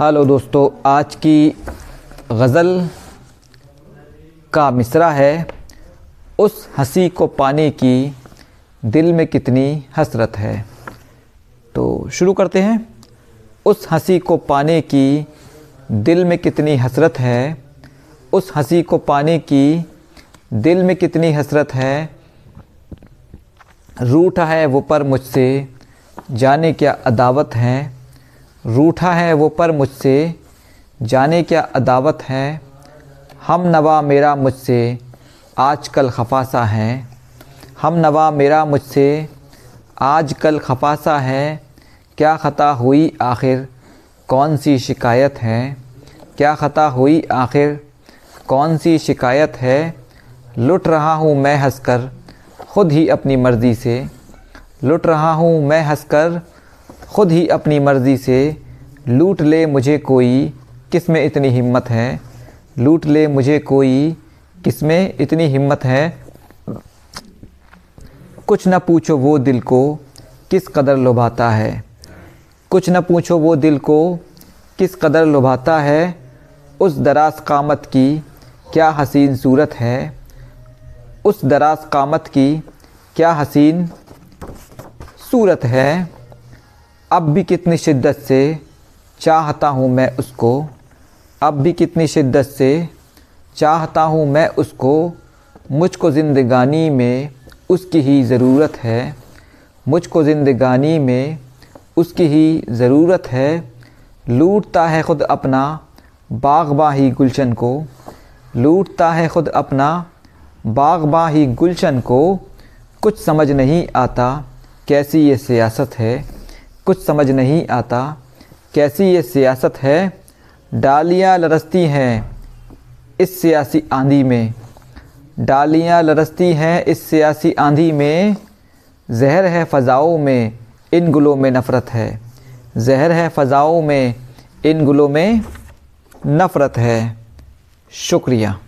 Hello दोस्तों, आज की गज़ल का मिसरा है, उस हँसी को पाने की दिल में कितनी हसरत है। तो शुरू करते हैं। उस हँसी को पाने की दिल में कितनी हसरत है, उस हँसी को पाने की दिल में कितनी हसरत है, रूठा है वो पर मुझसे, जाने क्या अदावत है। रूठा है वो पर मुझसे, जाने क्या अदावत है? हम नवा मेरा मुझसे, आजकल खफासा है। हम नवा मेरा मुझसे, आजकल खफासा है। क्या ख़ता हुई आखिर, कौन सी शिकायत है? क्या ख़ता हुई आखिर, कौन सी शिकायत है? लुट रहा हूँ मैं हंसकर, ख़ुद ही अपनी मर्ज़ी से। लुट रहा हूँ मैं हंसकर ख़ुद ही अपनी मर्ज़ी से लूट ले मुझे कोई किसमें इतनी हिम्मत है? लूट ले मुझे कोई किसमें इतनी हिम्मत है? कुछ न पूछो वो दिल को किस कदर लुभाता है। कुछ न पूछो वो दिल को किस कदर लुभाता है। उस दराज कामत की क्या हसीन सूरत है। उस दराज कामत की क्या हसीन सूरत है। अब भी कितनी शिद्दत से चाहता हूँ मैं उसको, अब भी कितनी शिद्दत से चाहता हूँ मैं उसको, मुझको ज़िंदगानी में उसकी ही ज़रूरत है, मुझको ज़िंदगानी में उसकी ही ज़रूरत है। लूटता है ख़ुद अपना बागबा ही गुलशन को, लूटता है ख़ुद अपना बागबा ही गुलशन को, कुछ समझ नहीं आता कैसी ये सियासत है। कुछ समझ नहीं आता। कैसी ये सियासत है? डालियाँ लरसती हैं इस सियासी आंधी में। डालियाँ लरसती हैं इस सियासी आंधी में। जहर है फ़ज़ाओं में, इन गुलों में नफ़रत है। जहर है फ़ज़ाओं में, इन गुलों में नफ़रत है। शुक्रिया।